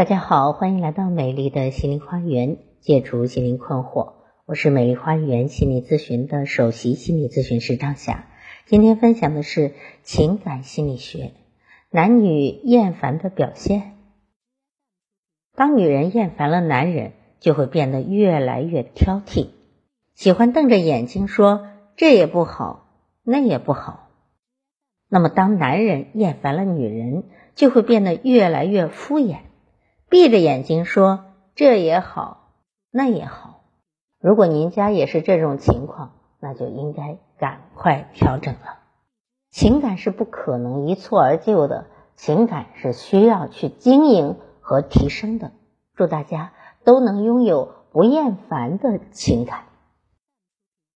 大家好，欢迎来到美丽的心灵花园，解除心灵困惑。我是美丽花园心理咨询的首席心理咨询师张霞。今天分享的是情感心理学，男女厌烦的表现。当女人厌烦了男人，就会变得越来越挑剔，喜欢瞪着眼睛说这也不好，那也不好。那么，当男人厌烦了女人，就会变得越来越敷衍，闭着眼睛说这也好，那也好。如果您家也是这种情况，那就应该赶快调整了。情感是不可能一蹴而就的，情感是需要去经营和提升的。祝大家都能拥有不厌烦的情感。